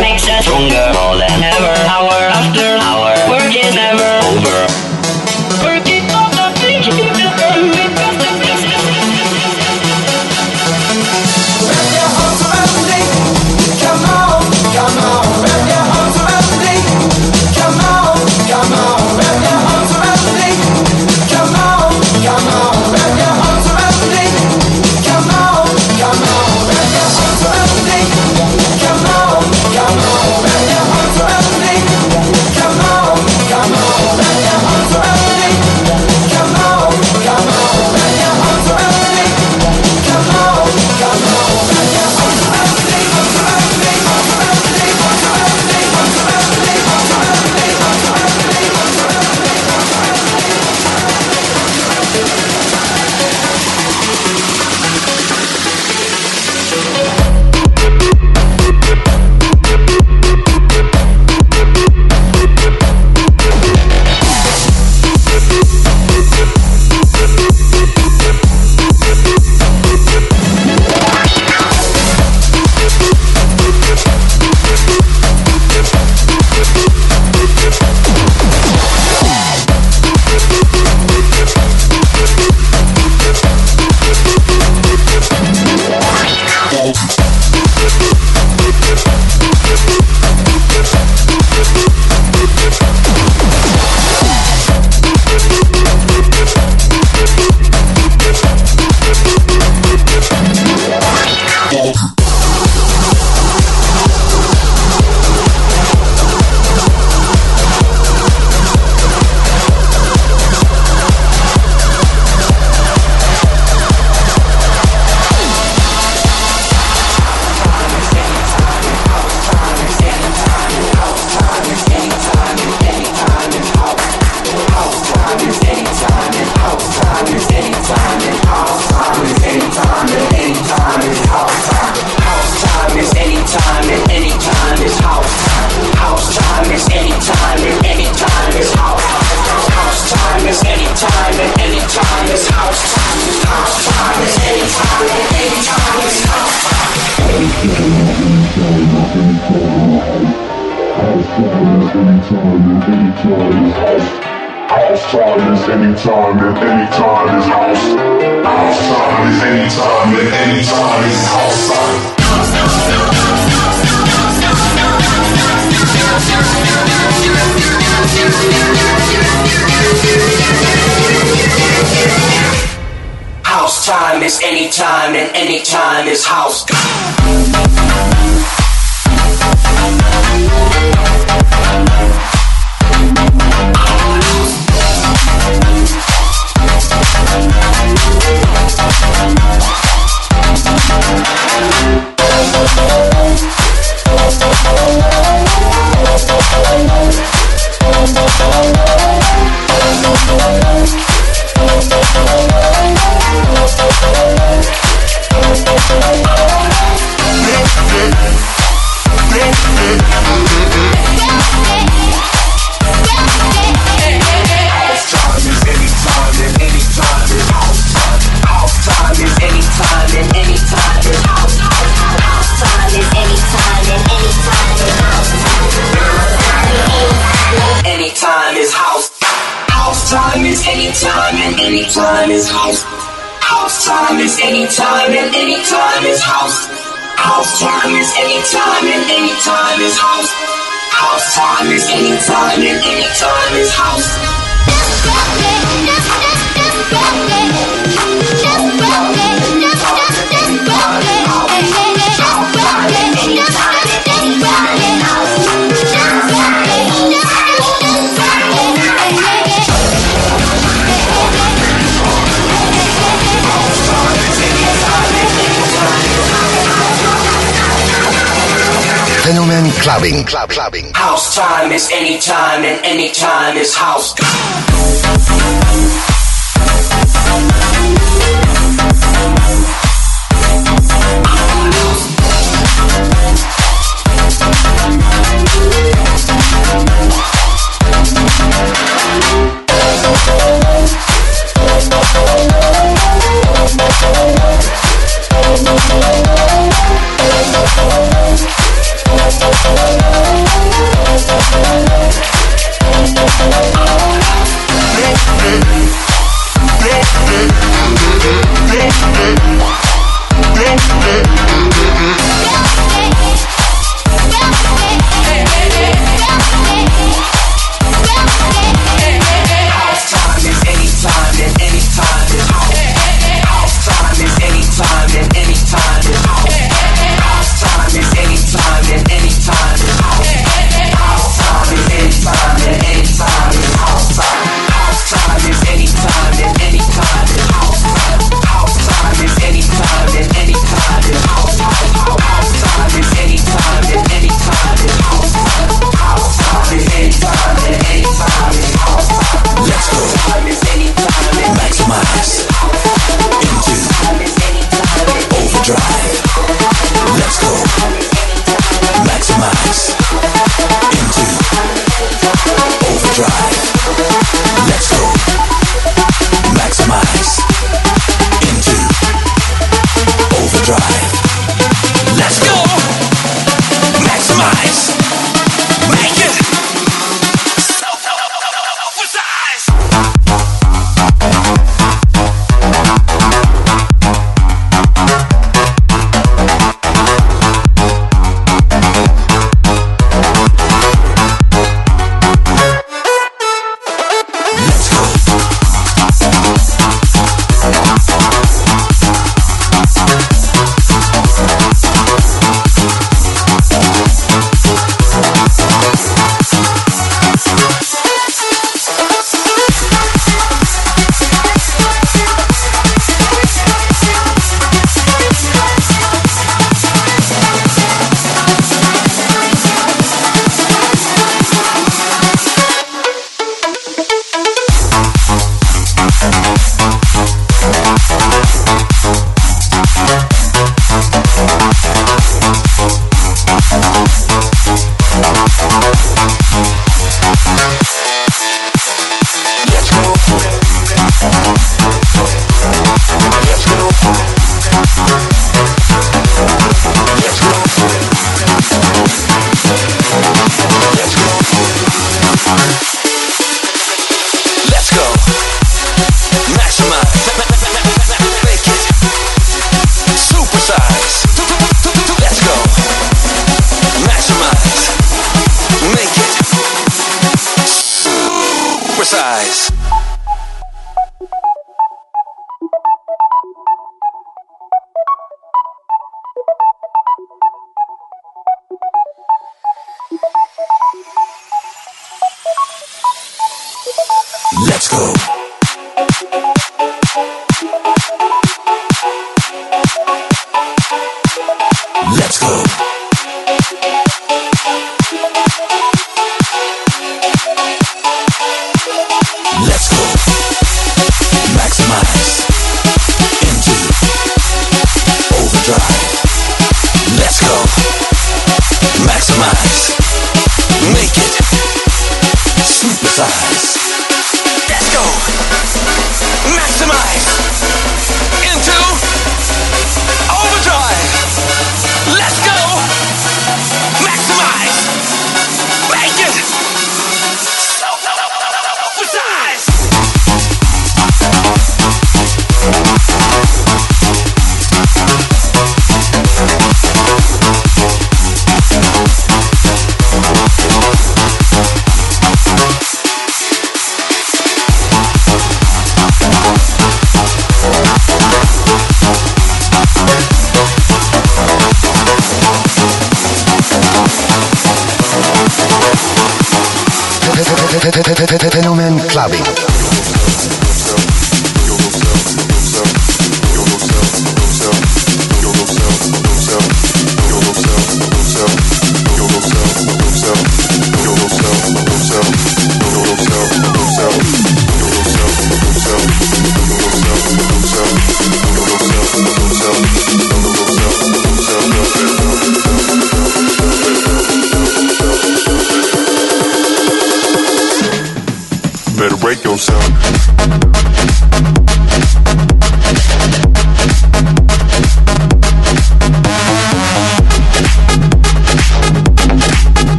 makes us stronger more than ever. time and any time is house. anytime is house. House time is anytime and anytime is house. House time is anytime and anytime is house. House time is anytime and anytime is house. That's, that's, that's, clubbing, club, clubbing. House time is any time and any time is house.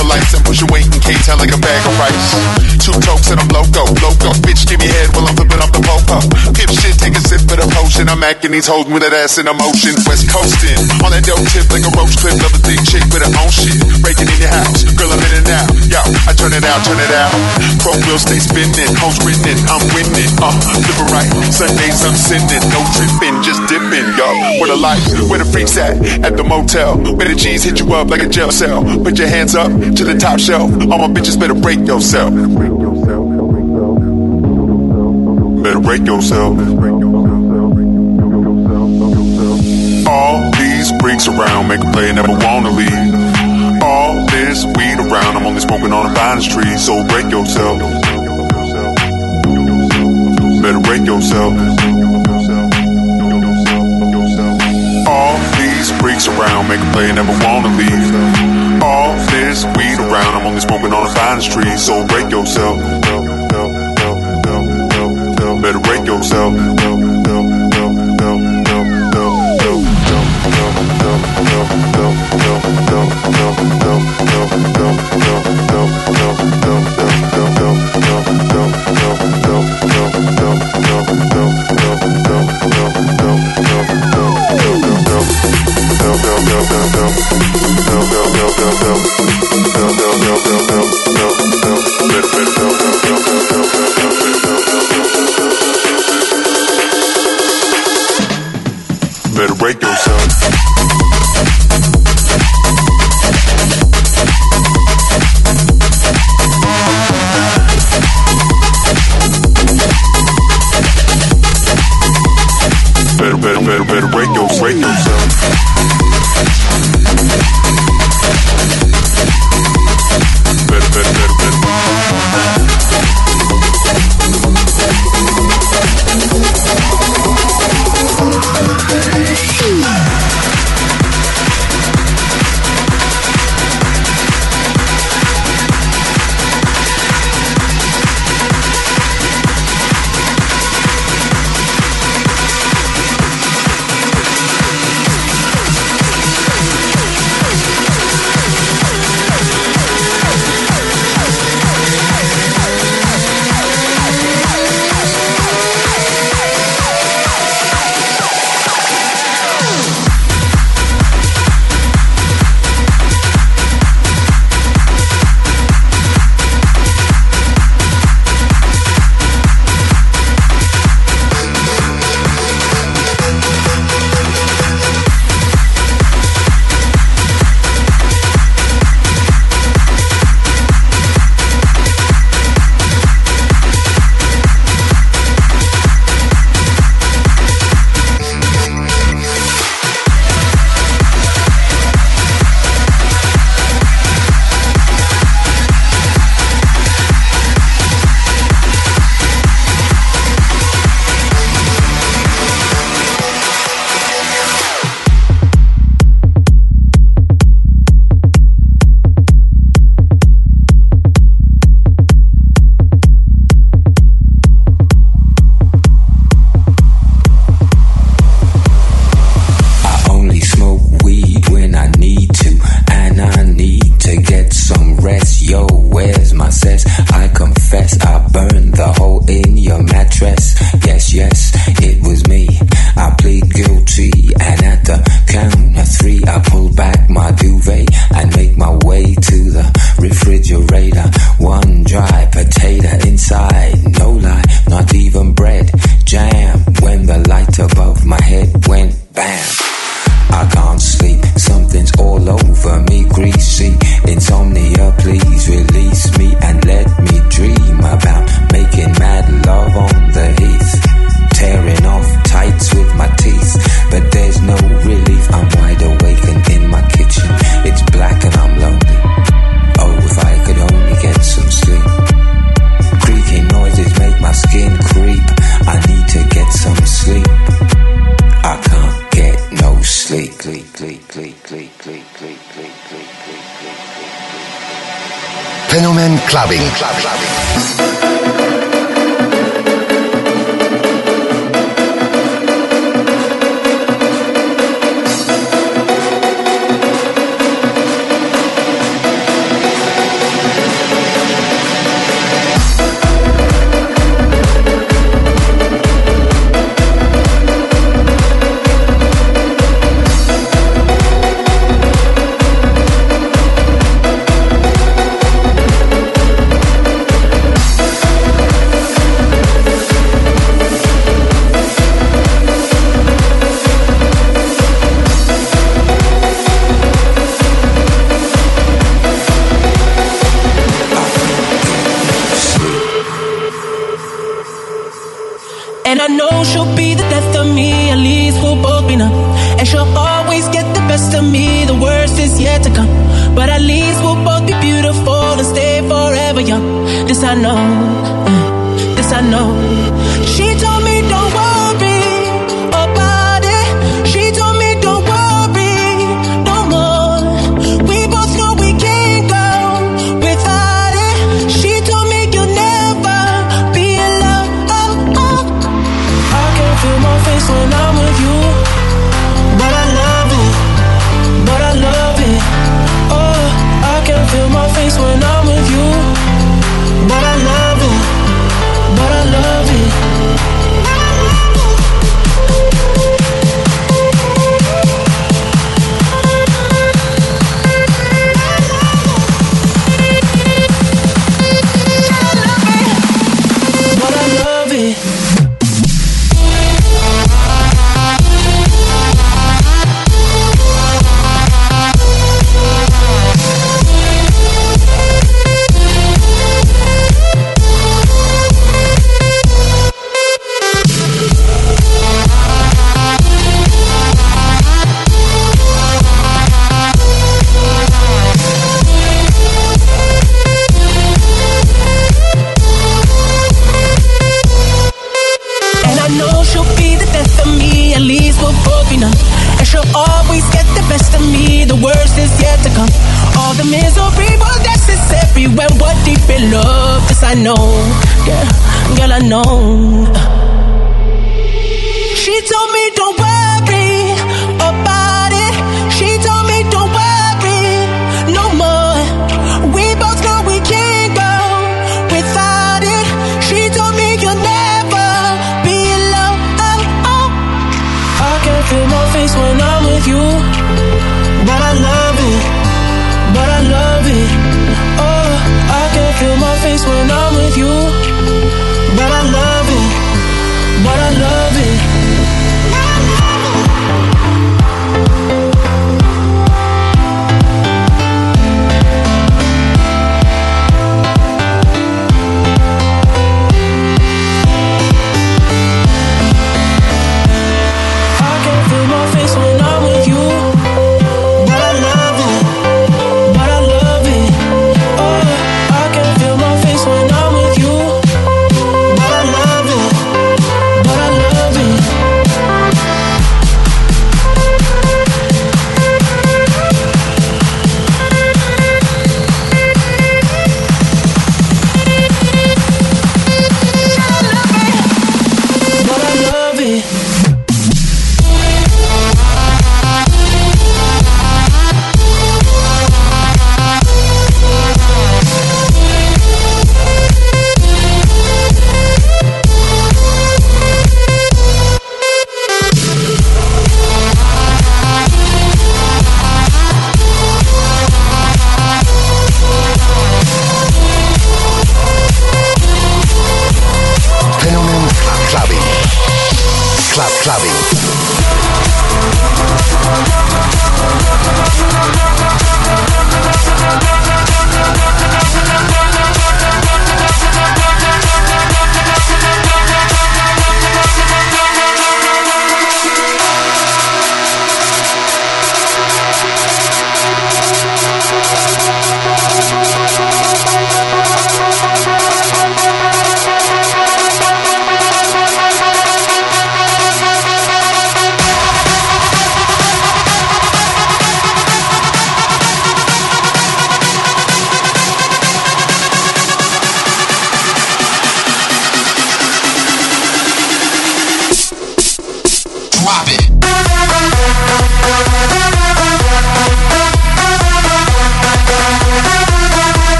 Polites and push your weight in K-Town like a bag of rice. Two tokes and I'm loco, loco. Bitch, give me head while I'm flipping off the Pip shit, take a sip of the potion. I'm acting these hoes with that ass in emotion. West coasting on that dope tip like a roach clip. Love a thick chick with her own shit. Breaking in your house, girl, I'm in and out. Yo, I turn it out, turn it out. Chrome wheels stay spinning, hoes grinning, I'm winning. Uh, living right. Sundays I'm sinning, no tripping, just dipping. Yo, where the lights, where the freaks at? At the motel, where the G's hit you up like a jail cell. Put your hands up to the top shelf. All my bitches better break yourself. Better break yourself. All these freaks around make a play, and never wanna leave. All this weed around, I'm only smoking on the finest tree, so break yourself. Better break yourself. All these freaks around make a play, and never wanna leave. All this weed around, I'm only smoking on the finest tree, so break yourself. Yourself. click, click, click, click, click, click, click, click, click, click, click, click. Fenomen Clubbing. Clubbing.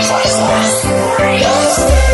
Concentrated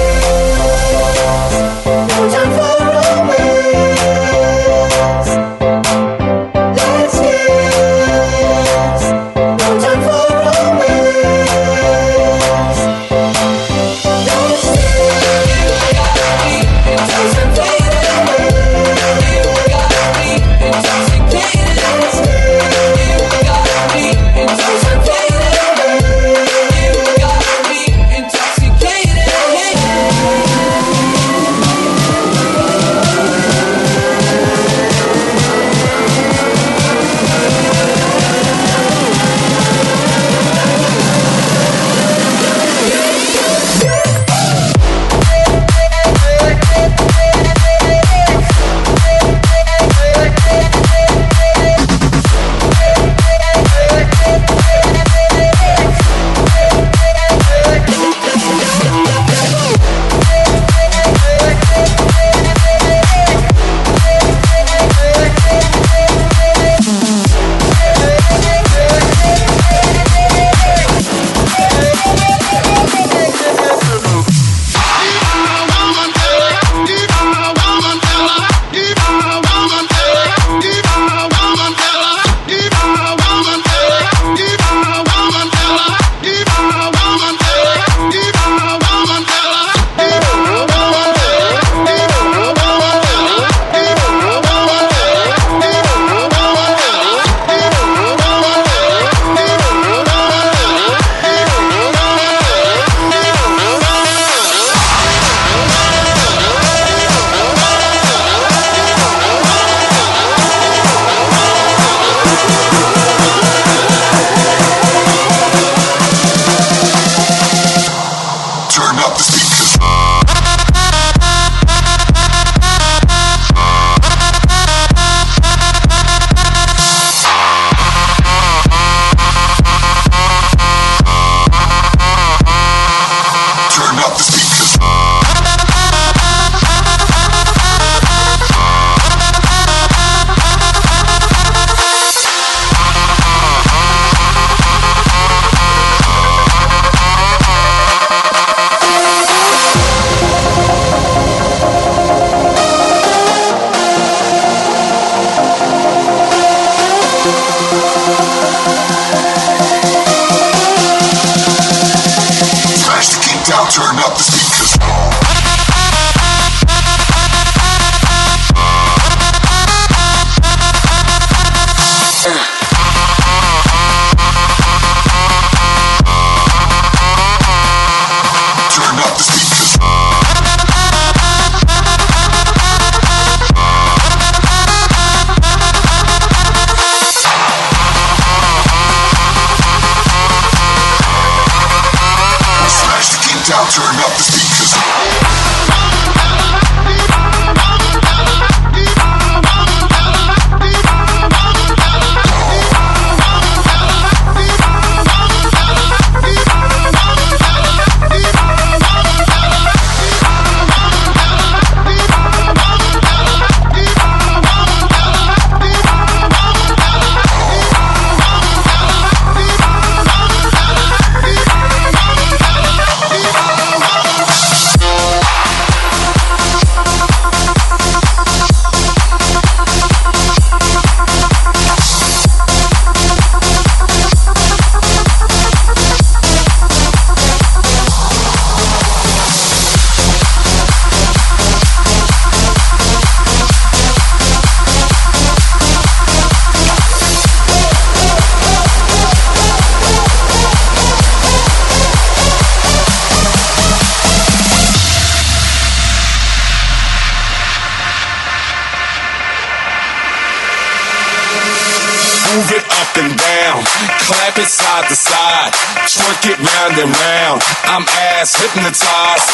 ass hypnotized.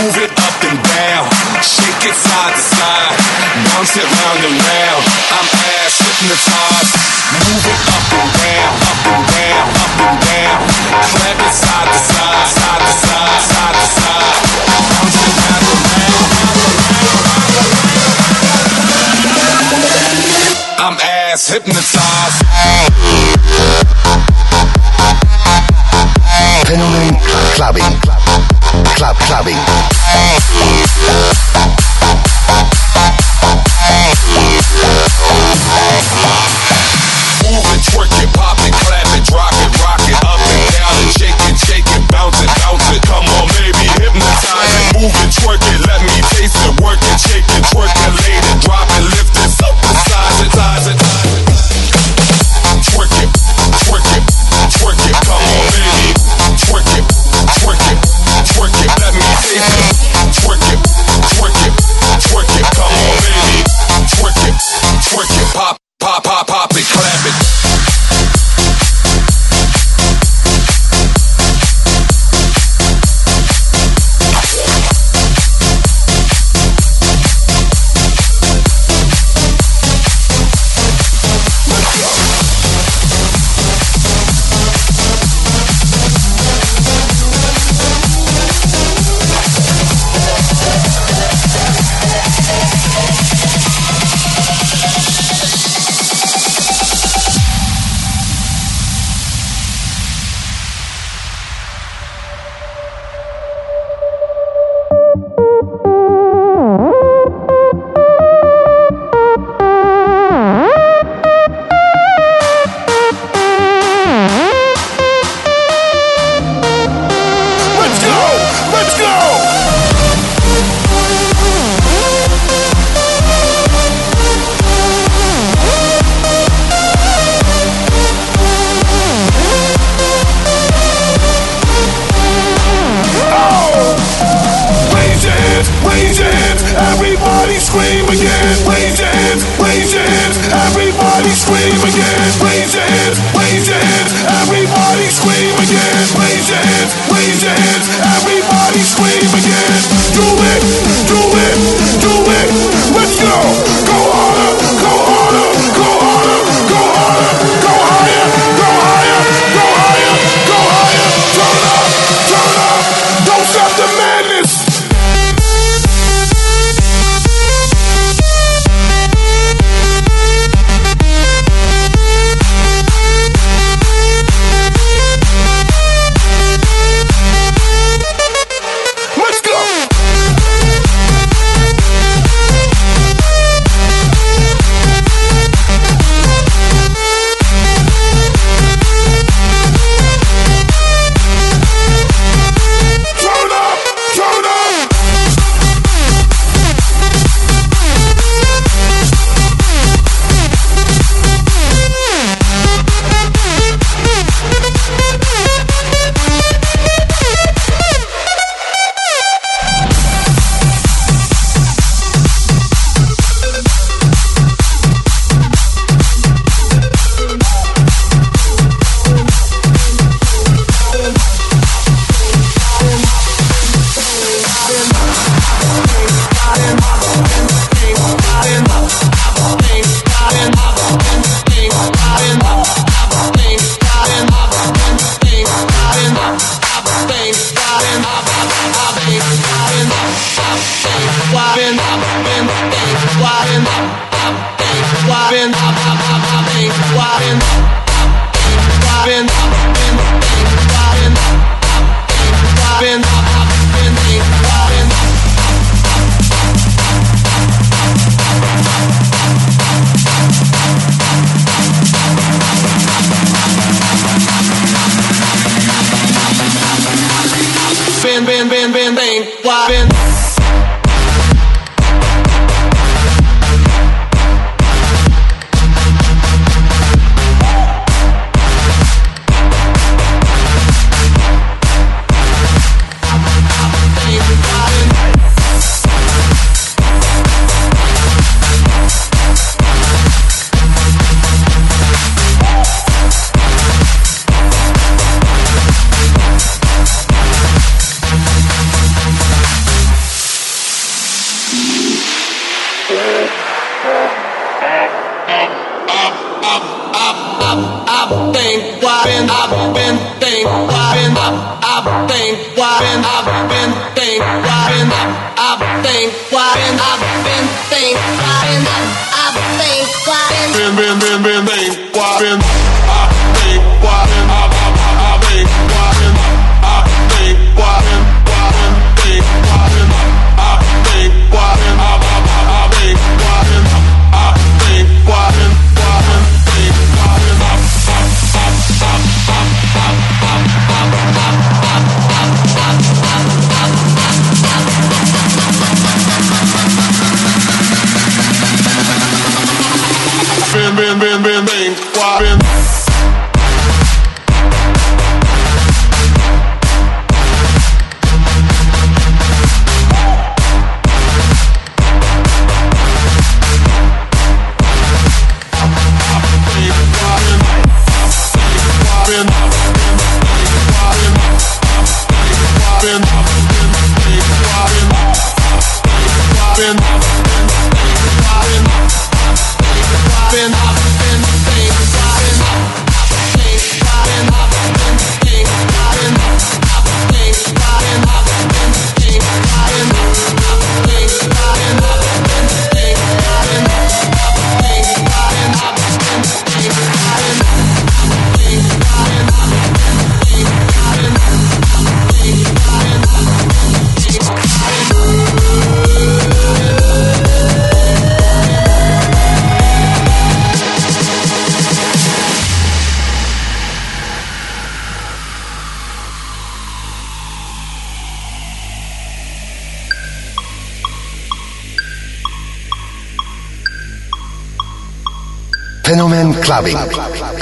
Move it up and down, shake it side to side, bounce it round and round. I'm ass hypnotized. Move it up and down, up and down, up and down. Clap it side to side, side to side, side to side. I'm ass hypnotized. Fenomen Clubbing club clubbing. Clubbing.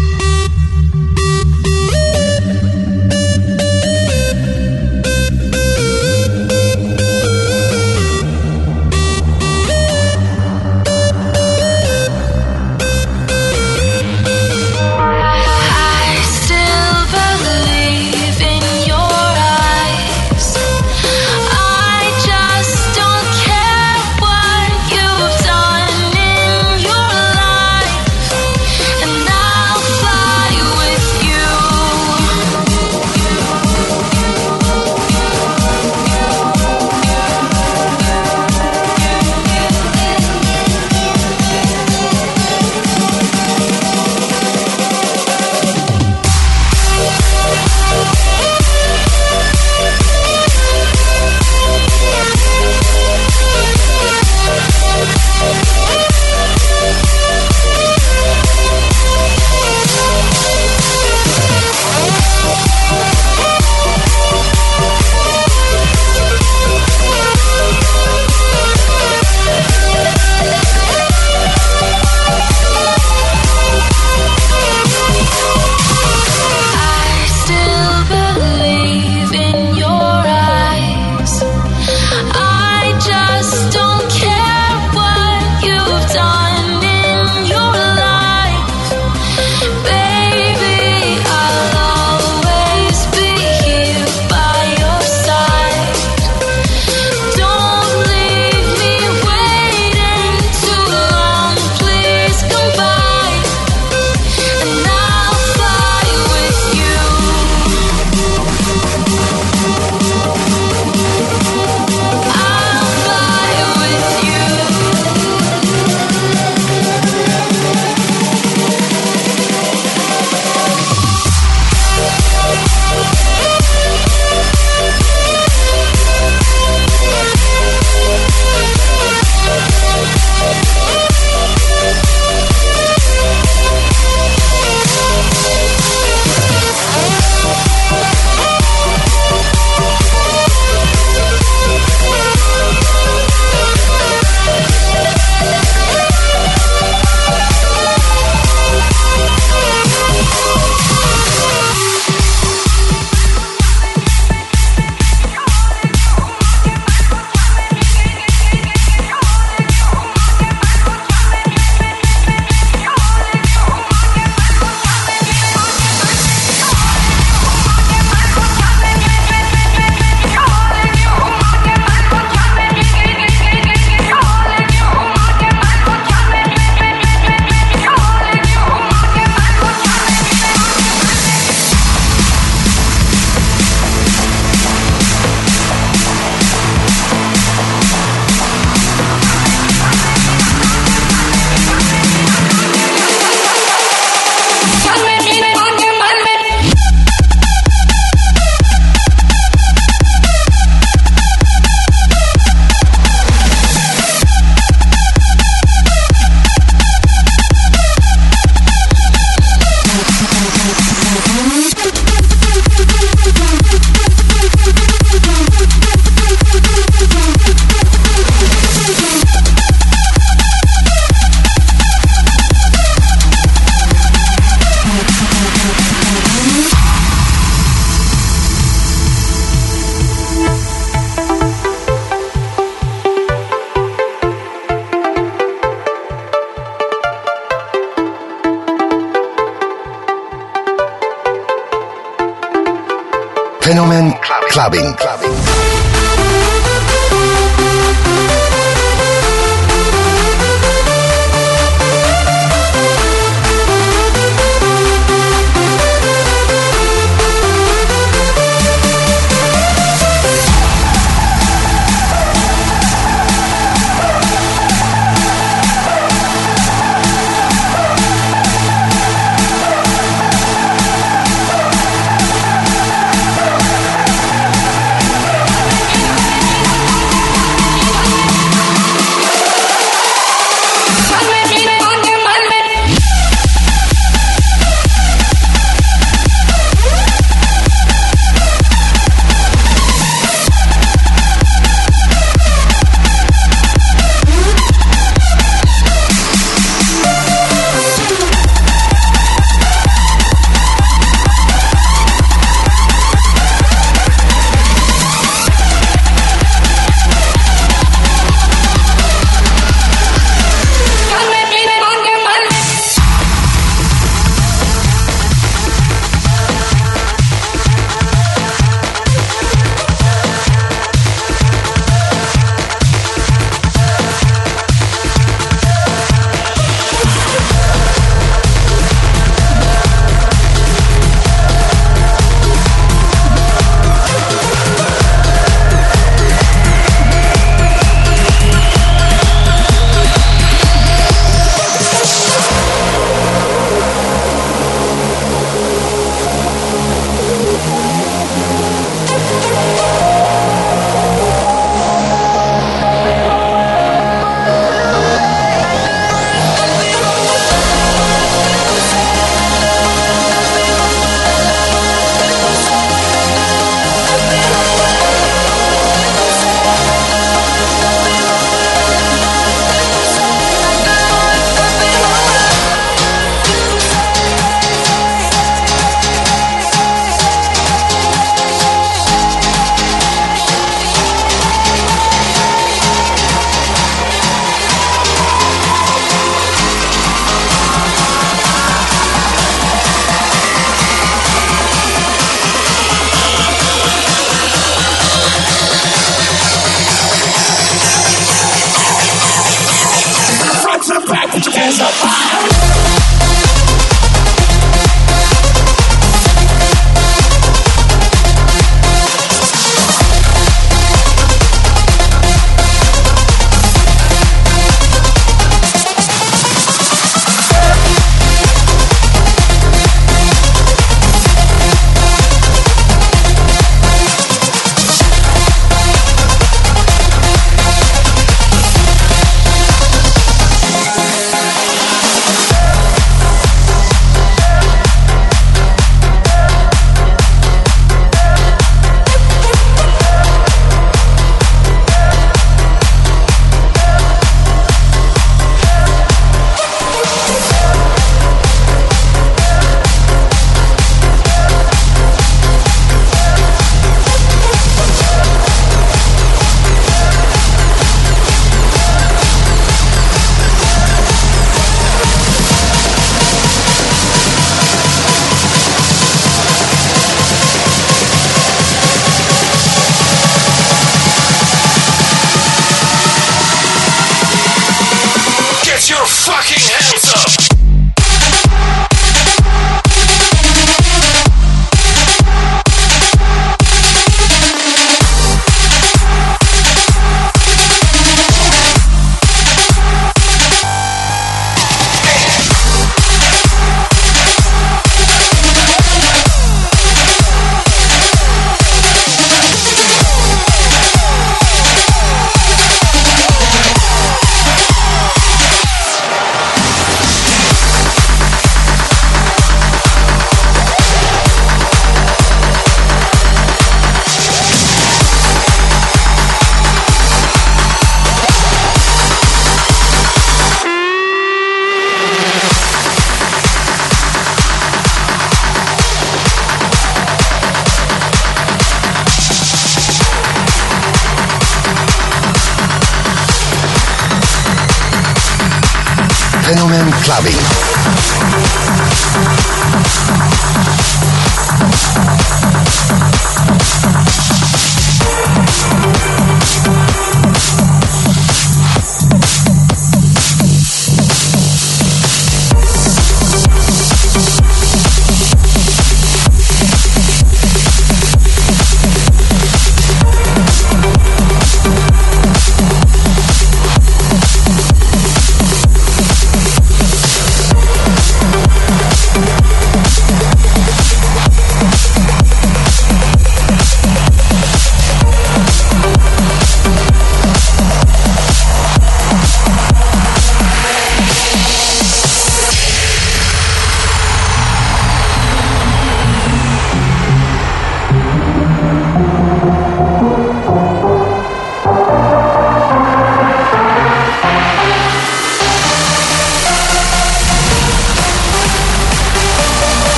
Thank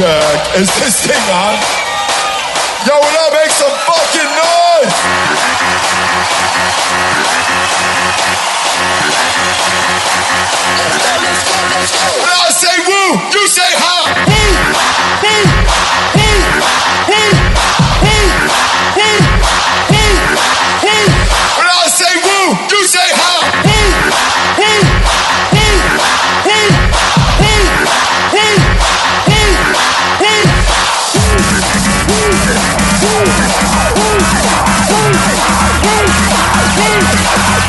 check. Is this thing on? Yo, what up? Make some fucking noise! When I say woo, you say ha! When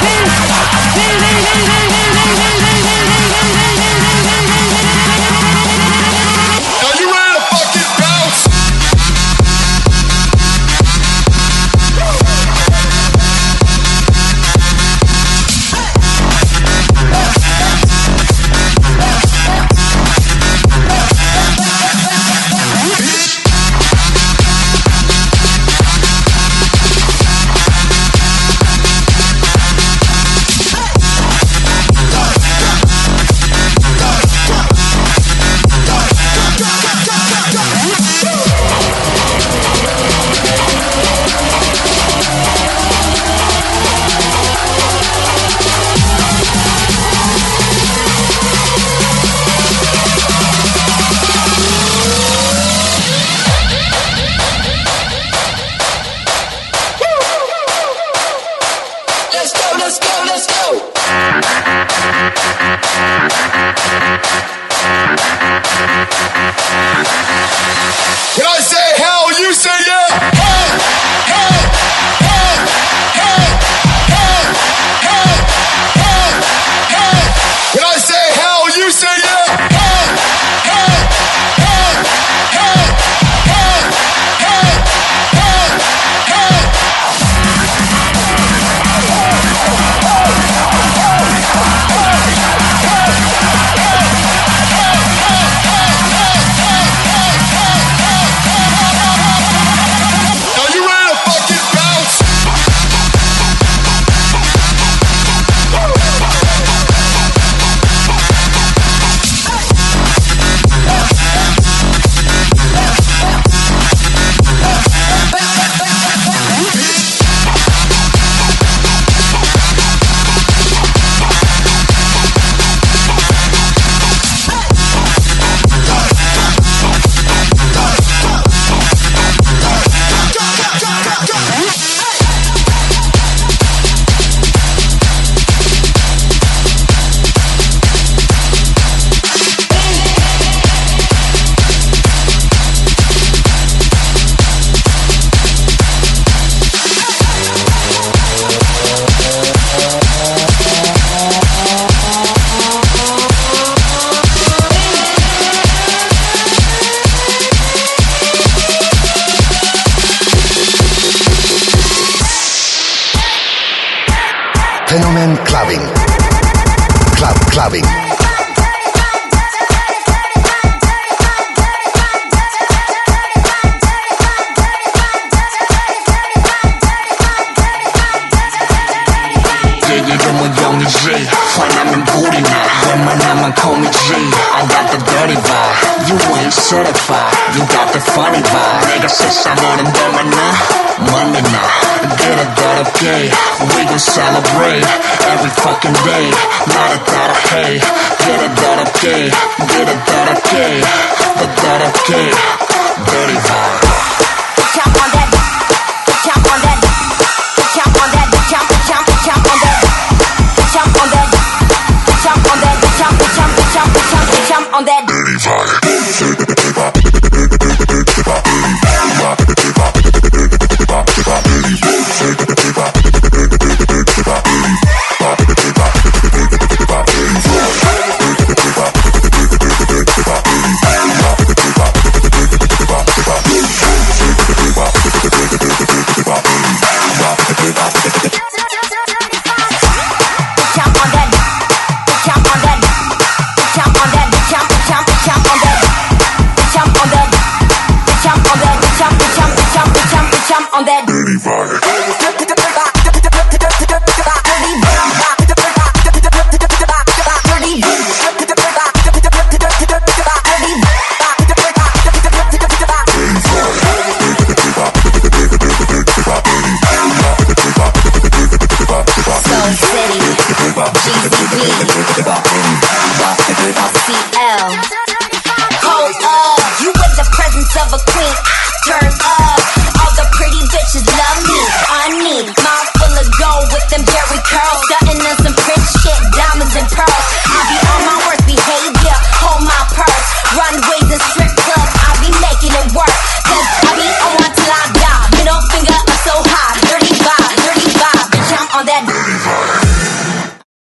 Are You got the funny vibe 내가 세상에는 더 많아 money 나 Get it 더럽게 We gon' celebrate Every fucking day 나를 따라해 Get it 더럽게 Get it 더럽게 더 더럽게 Dirty vibe Jump on that. Jump on that. Jump on that. Jump, jump, jump on that. Jump on that. Jump on that. Jump, jump, jump, jump, jump on that. Jump